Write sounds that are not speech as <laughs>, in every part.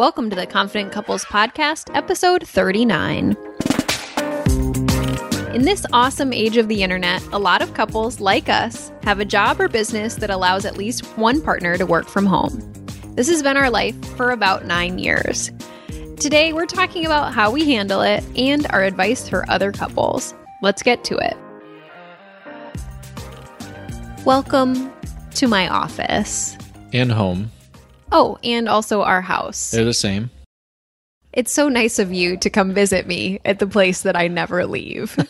Welcome to the Confident Couples Podcast, episode 39. In this awesome age of the internet, a lot of couples like us have a job or business that allows at least one partner to work from home. This has been our life for about nine years. Today, we're talking about how we handle it and our advice for other couples. Let's get to it. Welcome to my office. And home. Oh, and also our house. They're the same. It's so nice of you to come visit me at the place that I never leave. <laughs>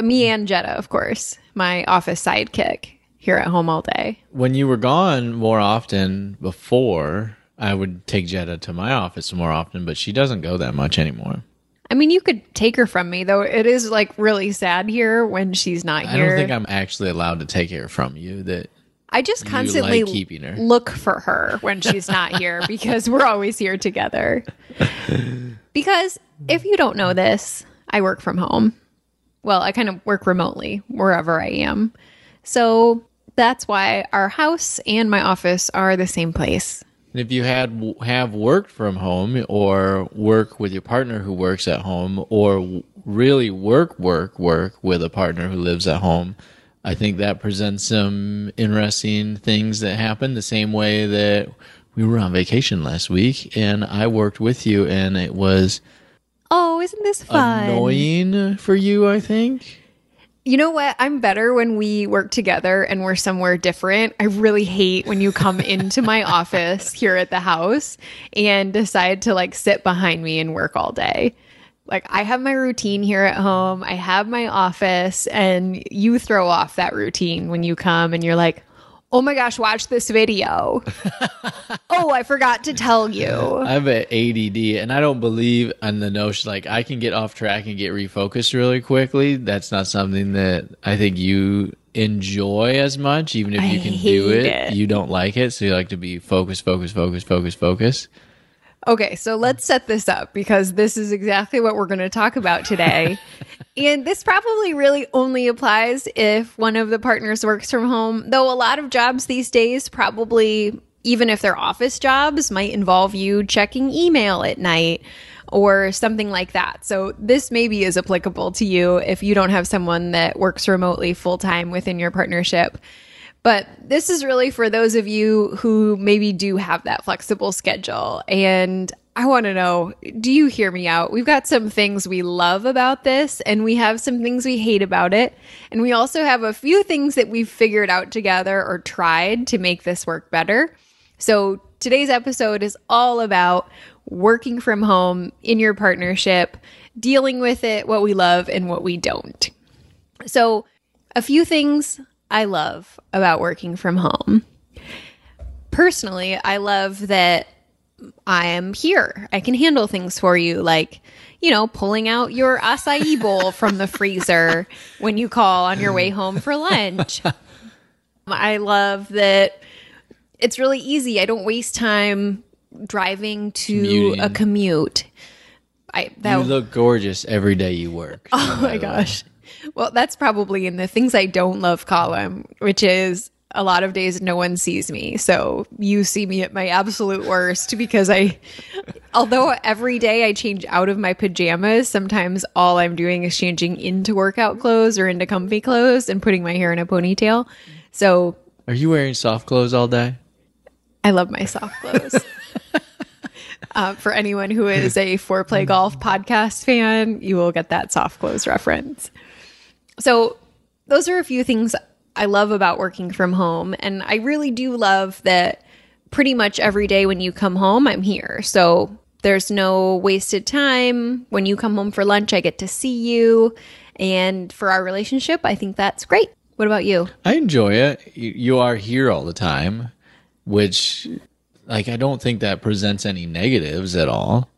me and Jetta, of course, my office sidekick here at home all day. When you were gone more often before, I would take Jetta to my office more often, but she doesn't go that much anymore. I mean, you could take her from me, though. It is like really sad here when she's not I here. I don't think I'm actually allowed to take her from you. That I just constantly like keeping her. look for her <laughs> when she's <laughs> not here because we're always here together. <laughs> because if you don't know this, I work from home. Well, I kind of work remotely wherever I am. So that's why our house and my office are the same place. if you had have worked from home or work with your partner who works at home or really work work work with a partner who lives at home, I think that presents some interesting things that happen the same way that we were on vacation last week and I worked with you and it was Oh, isn't this fun? annoying for you, I think. You know what? I'm better when we work together and we're somewhere different. I really hate when you come <laughs> into my office here at the house and decide to like sit behind me and work all day. Like I have my routine here at home. I have my office and you throw off that routine when you come and you're like, "Oh my gosh, watch this video." <laughs> oh, I forgot to tell you. I have an ADD, and I don't believe in the notion like I can get off track and get refocused really quickly. That's not something that I think you enjoy as much. Even if I you can do it, it. you don't like it. So you like to be focused, focused, focused, focused, focus. Okay, so let's set this up because this is exactly what we're going to talk about today. <laughs> and this probably really only applies if one of the partners works from home, though a lot of jobs these days probably, even if they're office jobs, might involve you checking email at night or something like that. So this maybe is applicable to you if you don't have someone that works remotely full time within your partnership. But this is really for those of you who maybe do have that flexible schedule. And I want to know do you hear me out? We've got some things we love about this, and we have some things we hate about it. And we also have a few things that we've figured out together or tried to make this work better. So today's episode is all about working from home in your partnership, dealing with it, what we love and what we don't. So, a few things I love about working from home. Personally, I love that I am here. I can handle things for you, like, you know, pulling out your acai bowl <laughs> from the freezer when you call on your way home for lunch. <laughs> I love that it's really easy. I don't waste time driving to Commuting. a commute. I that You look gorgeous every day you work. <laughs> Oh my gosh. Well, that's probably in the things I don't love column, which is a lot of days no one sees me. So you see me at my absolute worst because I, although every day I change out of my pajamas, sometimes all I'm doing is changing into workout clothes or into comfy clothes and putting my hair in a ponytail. So Are you wearing soft clothes all day? I love my soft clothes. <laughs> uh, for anyone who is a Fore Play golf podcast fan, you will get that soft clothes reference. So, those are a few things I love about working from home. And I really do love that pretty much every day when you come home, I'm here. So, there's no wasted time. When you come home for lunch, I get to see you. And for our relationship, I think that's great. What about you? I enjoy it. You, are here all the time, which, like, I don't think that presents any negatives at all.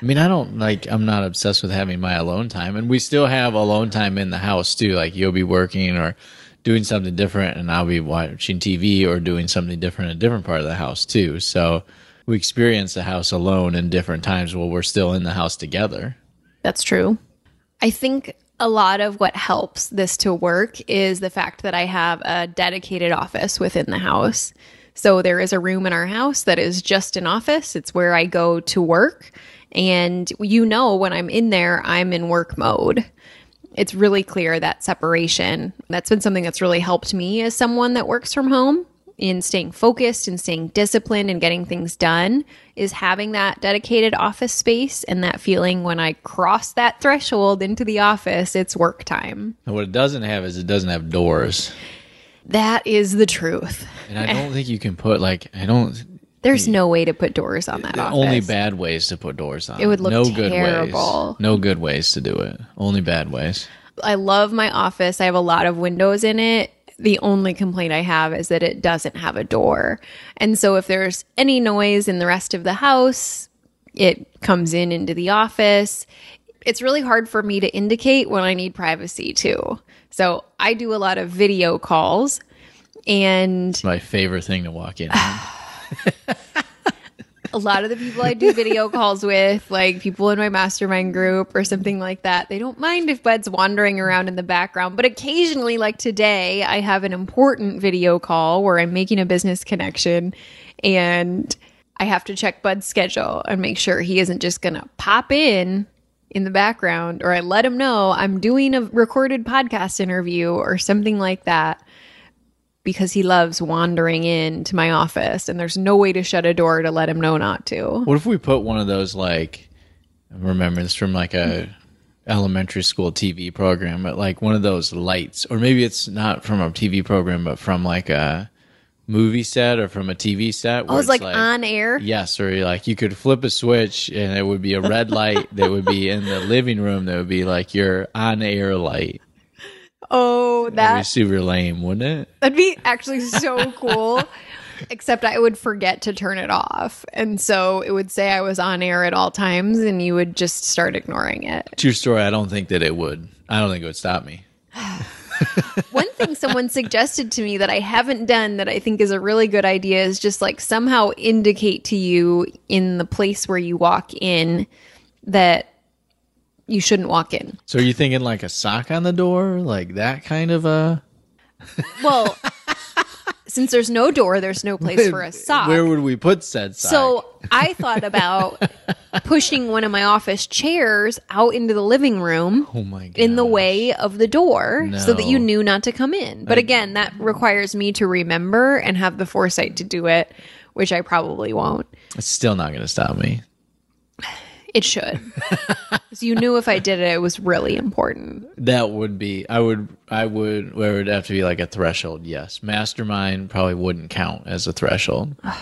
I mean, I don't like, I'm not obsessed with having my alone time. And we still have alone time in the house too. Like, you'll be working or doing something different, and I'll be watching TV or doing something different in a different part of the house too. So we experience the house alone in different times while we're still in the house together. That's true. I think a lot of what helps this to work is the fact that I have a dedicated office within the house. So there is a room in our house that is just an office. It's where I go to work. And you know, when I'm in there, I'm in work mode. It's really clear that separation. That's been something that's really helped me as someone that works from home in staying focused and staying disciplined and getting things done is having that dedicated office space and that feeling when I cross that threshold into the office, it's work time. And what it doesn't have is it doesn't have doors. That is the truth. And I don't think you can put like I don't There's mm. no way to put doors on that office. only bad ways to put doors on. It would look no good terrible. ways. No good ways to do it. Only bad ways. I love my office. I have a lot of windows in it. The only complaint I have is that it doesn't have a door. And so if there's any noise in the rest of the house, it comes in into the office. It's really hard for me to indicate when I need privacy too. So I do a lot of video calls and My favorite thing to walk in. <sighs> <sighs> <sighs> <laughs> a lot of the people I do video calls with, like people in my mastermind group or something like that, they don't mind if Bud's wandering around in the background. But occasionally, like today, I have an important video call where I'm making a business connection and I have to check Bud's schedule and make sure he isn't just going to pop in in the background or I let him know I'm doing a recorded podcast interview or something like that because he loves wandering into my office and there's no way to shut a door to let him know not to. What if we put one of those like I remember this from like a elementary school TV program, but like one of those lights, or maybe it's not from a TV program, but from like a movie set or from a TV set. I where was it's like, on air. Yes, or like you could flip a switch and it would be a red light that would be in the living room that would be like your on air light. Oh, That'd be super lame, wouldn't it? that'd be actually so <laughs> cool. Except I would forget to turn it off. And so it would say I was on air at all times and you would just start ignoring it. True story. I don't think that it would. I don't think it would stop me. <sighs> One thing someone suggested to me that I haven't done that I think is a really good idea is just like somehow indicate to you in the place where you walk in that you shouldn't walk in. So are you thinking like a sock on the door, like that kind of a? <laughs> Well, since there's no door, there's no place for a <laughs> sock. Where would we put said sock? So I thought about <laughs> pushing one of my office chairs out into the living room oh my god, in the way of the door so that you knew not to come in. But again, that requires me to remember and have the foresight to do it, which I probably won't. It's still not going to stop me. It should. <laughs> so you knew if I did it, it was really important. That would be. I would. I would. Where it would have to be like a threshold. Yes, mastermind probably wouldn't count as a threshold. <sighs>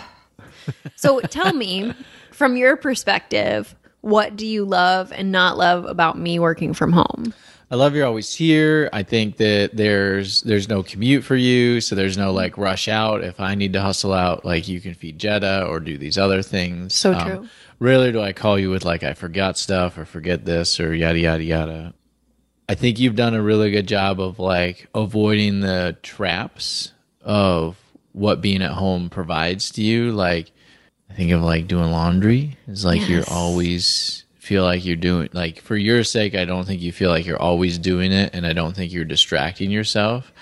So tell me, from your perspective, what do you love and not love about me working from home? I love you're always here. I think that there's there's no commute for you, so there's no like rush out. If I need to hustle out, like you can feed Jetta or do these other things. So um, true. Rarely do I call you with like I forgot stuff or forget this or yada yada yada. I think you've done a really good job of like avoiding the traps of what being at home provides to you. Like I think of like doing laundry. is like you're always feel like you're doing like for your sake I don't think you feel like you're always doing it and I don't think you're distracting yourself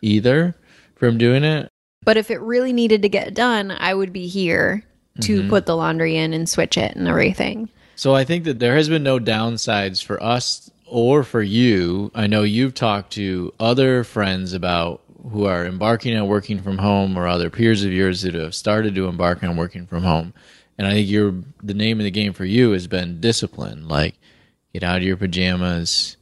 either from doing it. But if it really needed to get done, I would be here to mm-hmm. put the laundry in and switch it and everything. So I think that there has been no downsides for us or for you. I know you've talked to other friends about who are embarking on working from home or other peers of yours that have started to embark on working from home. And I think you're the name of the game for you has been discipline. Like get out of your pajamas,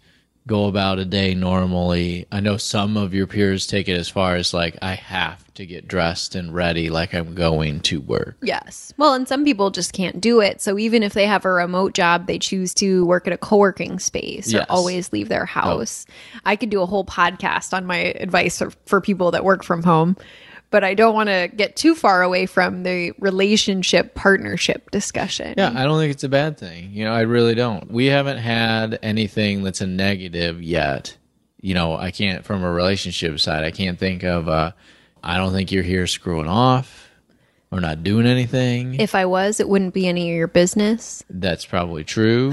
go about a day normally. I know some of your peers take it as far as like I have to get dressed and ready like I'm going to work. Yes. Well, and some people just can't do it. So even if they have a remote job, they choose to work at a co working space or always leave their house. I could do a whole podcast on my advice for, for people that work from home, but I don't want to get too far away from the relationship partnership discussion. Yeah, I don't think it's a bad thing. You know, I really don't. We haven't had anything that's a negative yet. You know, I can't from a relationship side. I can't think of. Uh, I don't think you're here screwing off or not doing anything. If I was, it wouldn't be any of your business. that's probably true.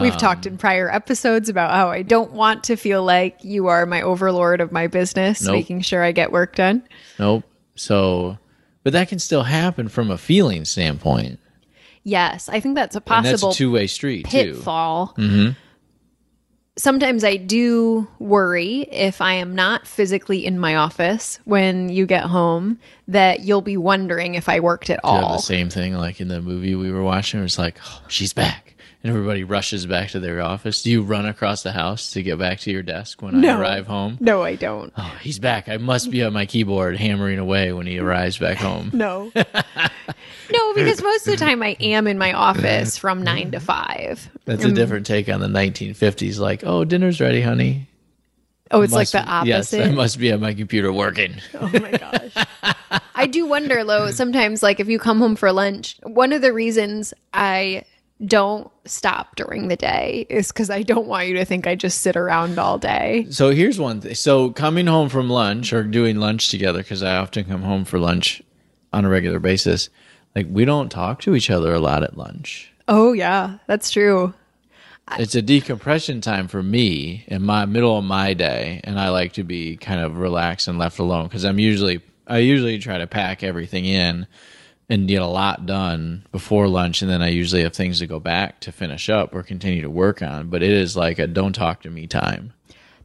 We've talked in um, prior episodes about how I don't want to feel like you are my overlord of my business, Nope. making sure I get work done. Nope. So But that can still happen from a feeling standpoint. Yes, I think that's a possible two way street, too. pitfall. Mm-hmm. Sometimes I do worry if I am not physically in my office when you get home that you'll be wondering if I worked at Do you have all. the same thing like in the movie we were watching? It was like, oh, she's back. And everybody rushes back to their office. Do you run across the house to get back to your desk when I No. arrive home? No, I don't. Oh, he's back. I must be on my keyboard hammering away when he arrives back home. No. <laughs> no, because most of the time I am in my office from nine to five. That's a different take on the 1950s. Like, oh, dinner's ready, honey. Oh, it's Must- like the opposite. Yes, I must be at my computer working. Oh my gosh. <laughs> I do wonder, though, sometimes, like if you come home for lunch, one of the reasons I don't stop during the day is because I don't want you to think I just sit around all day. So here's one thing. So coming home from lunch or doing lunch together, because I often come home for lunch on a regular basis, like we don't talk to each other a lot at lunch. Oh, yeah, that's true. It's a decompression time for me in my middle of my day, and I like to be kind of relaxed and left alone because I'm usually I usually try to pack everything in and get a lot done before lunch, and then I usually have things to go back to finish up or continue to work on. But it is like a don't talk to me time.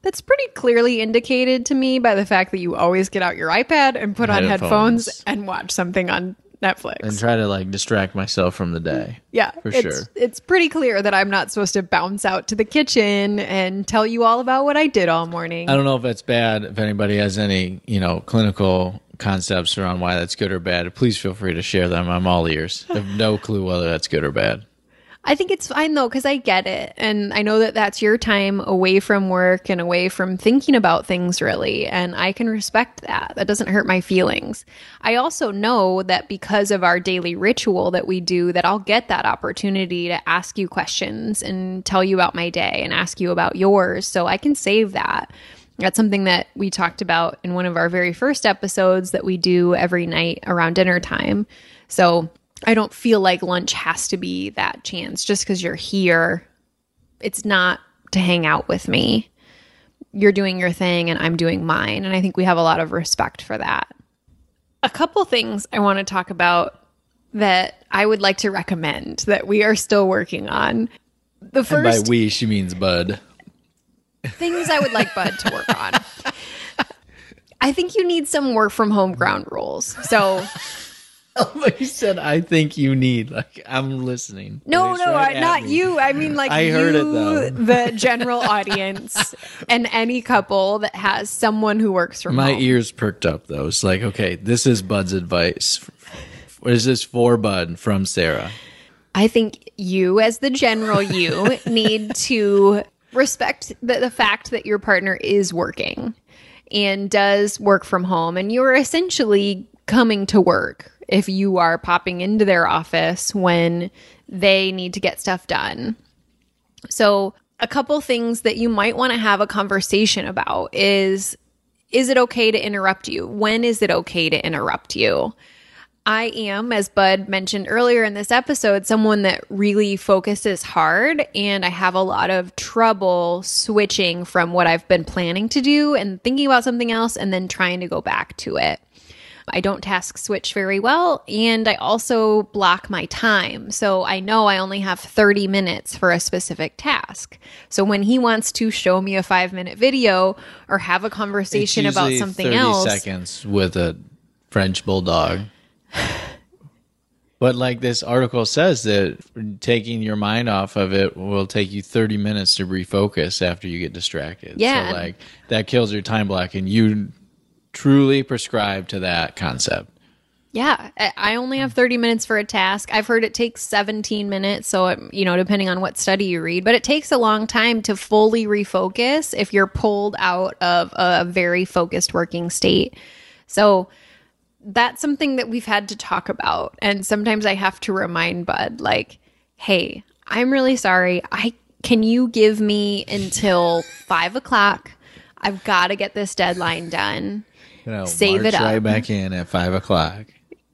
That's pretty clearly indicated to me by the fact that you always get out your iPad and put on Headphones. headphones and watch something on Netflix. and try to like distract myself from the day. Mm, yeah, for it's, sure. It's pretty clear that I'm not supposed to bounce out to the kitchen and tell you all about what I did all morning. I don't know if that's bad. If anybody has any, you know, clinical concepts around why that's good or bad, please feel free to share them. I'm all ears. I have no <laughs> clue whether that's good or bad. I think it's fine though, because I get it. And I know that that's your time away from work and away from thinking about things really. And I can respect that. That doesn't hurt my feelings. I also know that because of our daily ritual that we do, that I'll get that opportunity to ask you questions and tell you about my day and ask you about yours. So I can save that. That's something that we talked about in one of our very first episodes that we do every night around dinner time. So I don't feel like lunch has to be that chance just because you're here. It's not to hang out with me. You're doing your thing and I'm doing mine. And I think we have a lot of respect for that. A couple things I want to talk about that I would like to recommend that we are still working on. The And first by we, she means Bud. Things I would like Bud to work on. <laughs> I think you need some work from home ground rules. So <laughs> you said, I think you need. Like, I'm listening. no, no, I, not me. you. I mean, like I you, heard it, though. the general audience, <laughs> and any couple that has someone who works from My home. ears perked up, though. It's like, okay, this is Bud's advice. What is this for Bud from Sara? I think you, as the general you, need to respect the, the fact that your partner is working and does work from home, and you're essentially coming to work if you are popping into their office when they need to get stuff done. So, a couple things that you might want to have a conversation about is is it okay to interrupt you? When is it okay to interrupt you? I am, as Bud mentioned earlier in this episode, someone that really focuses hard, and I have a lot of trouble switching from what I've been planning to do and thinking about something else and then trying to go back to it. I don't task switch very well, and I also block my time. So I know I only have 30 minutes for a specific task. So when he wants to show me a five minute video or have a conversation about something 30 else, seconds with a French bulldog. But like this article says that taking your mind off of it will take you 30 minutes to refocus after you get distracted. Yeah. So like that kills your time block and you truly prescribe to that concept. Yeah, I only have 30 minutes for a task. I've heard it takes 17 minutes, so it, you know, depending on what study you read, but it takes a long time to fully refocus if you're pulled out of a very focused working state. So that's something that we've had to talk about, and sometimes I have to remind Bud, like, "Hey, I'm really sorry. I can you give me until five o'clock? I've got to get this deadline done." You know, Save it up. right back in at five o'clock.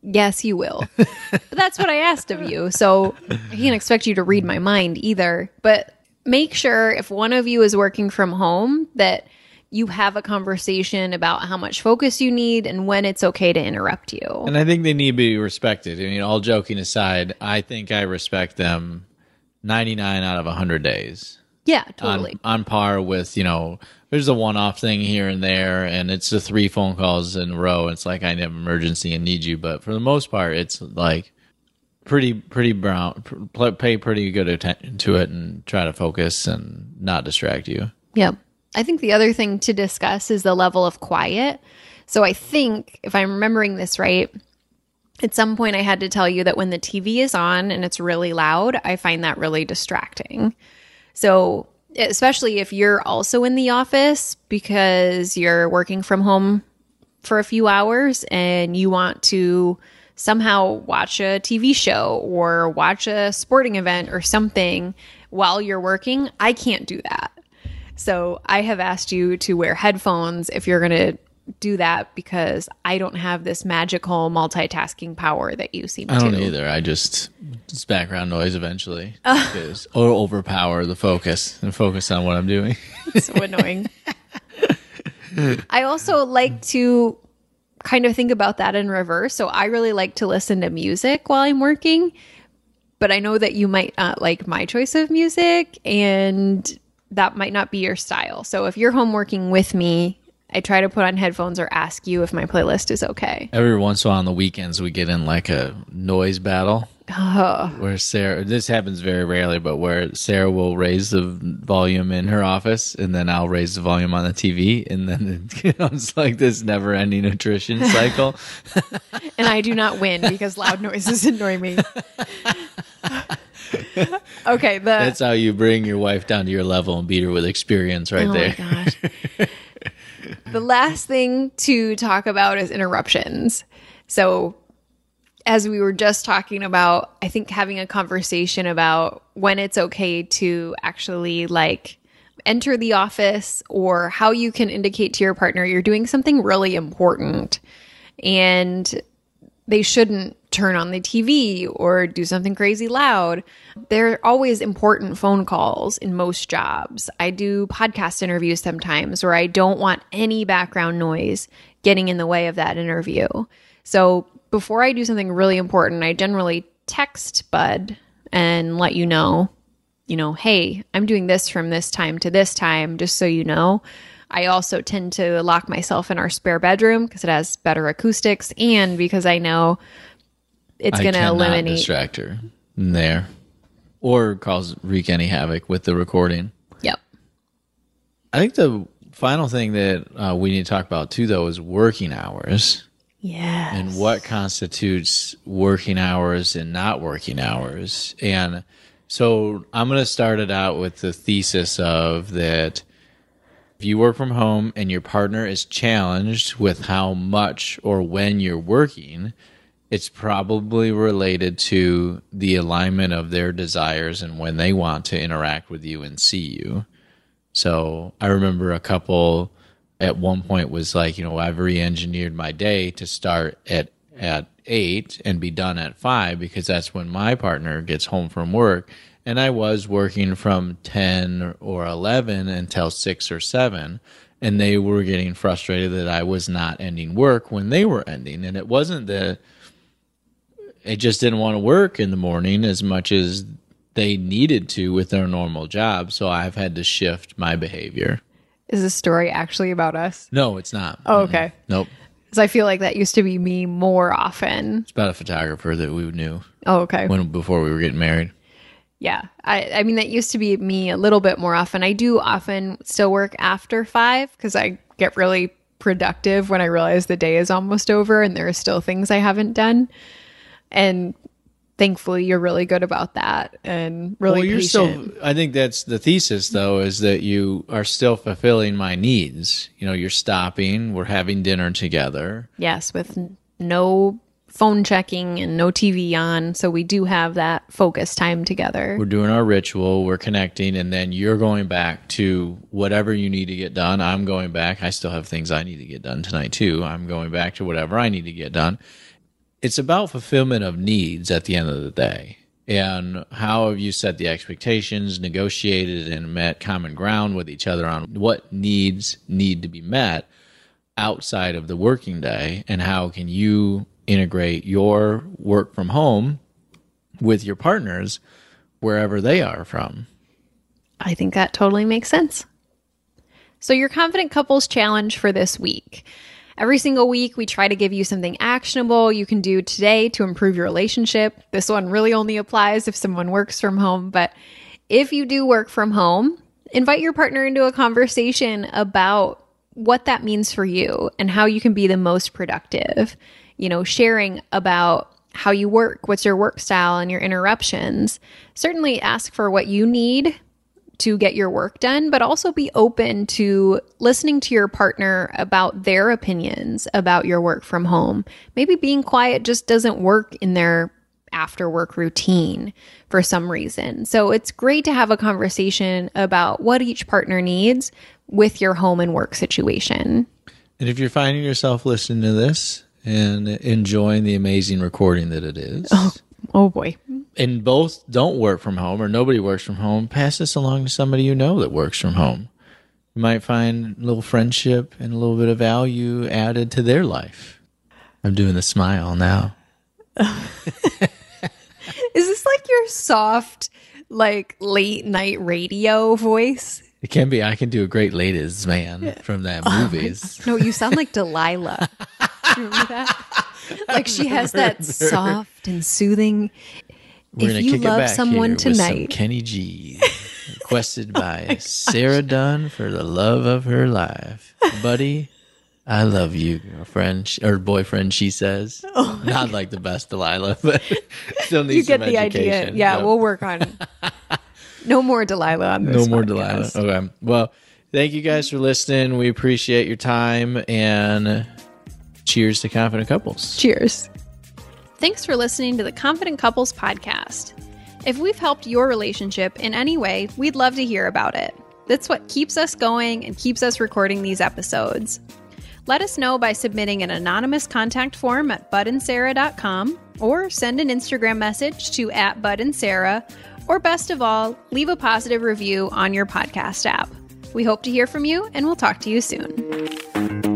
Yes, you will. <laughs> but that's what I asked of you. So I can't expect you to read my mind either. But make sure if one of you is working from home that you have a conversation about how much focus you need and when it's okay to interrupt you. And I think they need to be respected. I mean, all joking aside, I think I respect them 99 out of 100 days. Yeah, totally. On, on par with, you know, there's a one off thing here and there, and it's the three phone calls in a row. It's like I have an emergency and need you. But for the most part, it's like pretty, pretty brown, pay pretty good attention to it and try to focus and not distract you. Yep. I think the other thing to discuss is the level of quiet. So I think, if I'm remembering this right, at some point I had to tell you that when the TV is on and it's really loud, I find that really distracting. So, especially if you're also in the office because you're working from home for a few hours and you want to somehow watch a TV show or watch a sporting event or something while you're working, I can't do that. So I have asked you to wear headphones if you're going to do that because I don't have this magical multitasking power that you seem to. I to. don't either. I just it's background noise eventually, <laughs> oh. or overpower the focus and focus on what I'm doing. so annoying. <laughs> I also like to kind of think about that in reverse. So I really like to listen to music while I'm working, but I know that you might not like my choice of music and that might not be your style. So if you're home working with me, I try to put on headphones or ask you if my playlist is okay. Every once in a while on the weekends, we get in like a noise battle where Sara, this happens very rarely, but where Sara will raise the volume in her office and then I'll raise the volume on the TV. And then <laughs> it like this never ending attrition cycle. <laughs> and I do not win because loud <laughs> noises annoy me. <laughs> okay, the That's how you bring your wife down to your level and beat her with experience right oh there. my gosh. <laughs> the last thing to talk about is interruptions. So, as we were just talking about, I think having a conversation about when it's okay to actually like enter the office or how you can indicate to your partner you're doing something really important and they shouldn't turn on the TV or do something crazy loud. There are always important phone calls in most jobs. I do podcast interviews sometimes where I don't want any background noise getting in the way of that interview. So before I do something really important, I generally text Bud and let you know, you know, hey, I'm doing this from this time to this time, just so you know. I also tend to lock myself in our spare bedroom because it has better acoustics and because I know it's going to eliminate. distract her there or cause wreak any havoc with the recording. Yep. I think the final thing that uh, we need to talk about too, though, is working hours Yeah. and what constitutes working hours and not working hours. And so I'm going to start it out with the thesis of that if you work from home and your partner is challenged with how much or when you're working, it's probably related to the alignment of their desires and when they want to interact with you and see you. So I remember a couple at one point was like, you know, I've re-engineered my day to start at at eight and be done at five because that's when my partner gets home from work. And I was working from ten or eleven until six or seven. And they were getting frustrated that I was not ending work when they were ending. And it wasn't that they just didn't want to work in the morning as much as they needed to with their normal job. So I've had to shift my behavior. Is this story actually about us? No, it's not. Oh, okay. Nope. Because I feel like that used to be me more often. It's about a photographer that we knew Oh, okay. when before we were getting married. Yeah. I, I mean, that used to be me a little bit more often. I do often still work after five because I get really productive when I realize the day is almost over and there are still things I haven't done. And thankfully, you're really good about that and really well, you're patient. still. I think that's the thesis, though, is that you are still fulfilling my needs. You know, you're stopping. We're having dinner together. yes, with no phone checking and no TV on. So we do have that focus time together. We're doing our ritual. We're connecting, and then you're going back to whatever you need to get done. I'm going back. I still have things I need to get done tonight too. I'm going back to whatever I need to get done. It's about fulfillment of needs at the end of the day. And how have you set the expectations, negotiated, and met common ground with each other on what needs need to be met outside of the working day? And how can you integrate your work from home with your partners wherever they are from? I think that totally makes sense. So, your Confident Couples Challenge for this week. Every single week, we try to give you something actionable you can do today to improve your relationship. This one really only applies if someone works from home, but if you do work from home, invite your partner into a conversation about what that means for you and how you can be the most productive. You know, sharing about how you work, what's your work style, and your interruptions. Certainly ask for what you need to get your work done, but also be open to listening to your partner about their opinions about your work from home. Maybe being quiet just doesn't work in their after work routine for some reason. So it's great to have a conversation about what each partner needs with your home and work situation. And if you're finding yourself listening to this and enjoying the amazing recording that it is, oh, oh boy and both don't work from home or nobody works from home, pass this along to somebody you know that works from home. You might find a little friendship and a little bit of value added to their life. I'm doing the smile now. <laughs> Is this like your soft, like late night radio voice? It can be. I can do a great ladies man from that oh, movies. Oh, no, you sound like Delilah. <laughs> remember that? Like she has that <laughs> soft and soothing we're if you love someone tonight, some Kenny G, <laughs> requested oh by Sara Dunn for the love of her life, buddy. I love you, girlfriend or boyfriend. She says, oh not God. like the best Delilah, but still needs. You get the idea. Yeah, we'll work on. No more Delilah on this. No more Delilah. Okay. Well, thank you guys for listening. We appreciate your time and cheers to confident couples. Cheers. Thanks for listening to the Confident Couples podcast. If we've helped your relationship in any way, we'd love to hear about it. That's what keeps us going and keeps us recording these episodes. Let us know by submitting an anonymous contact form at budandsara.com or send an Instagram message to at budandsara or best of all, leave a positive review on your podcast app. We hope to hear from you and we'll talk to you soon.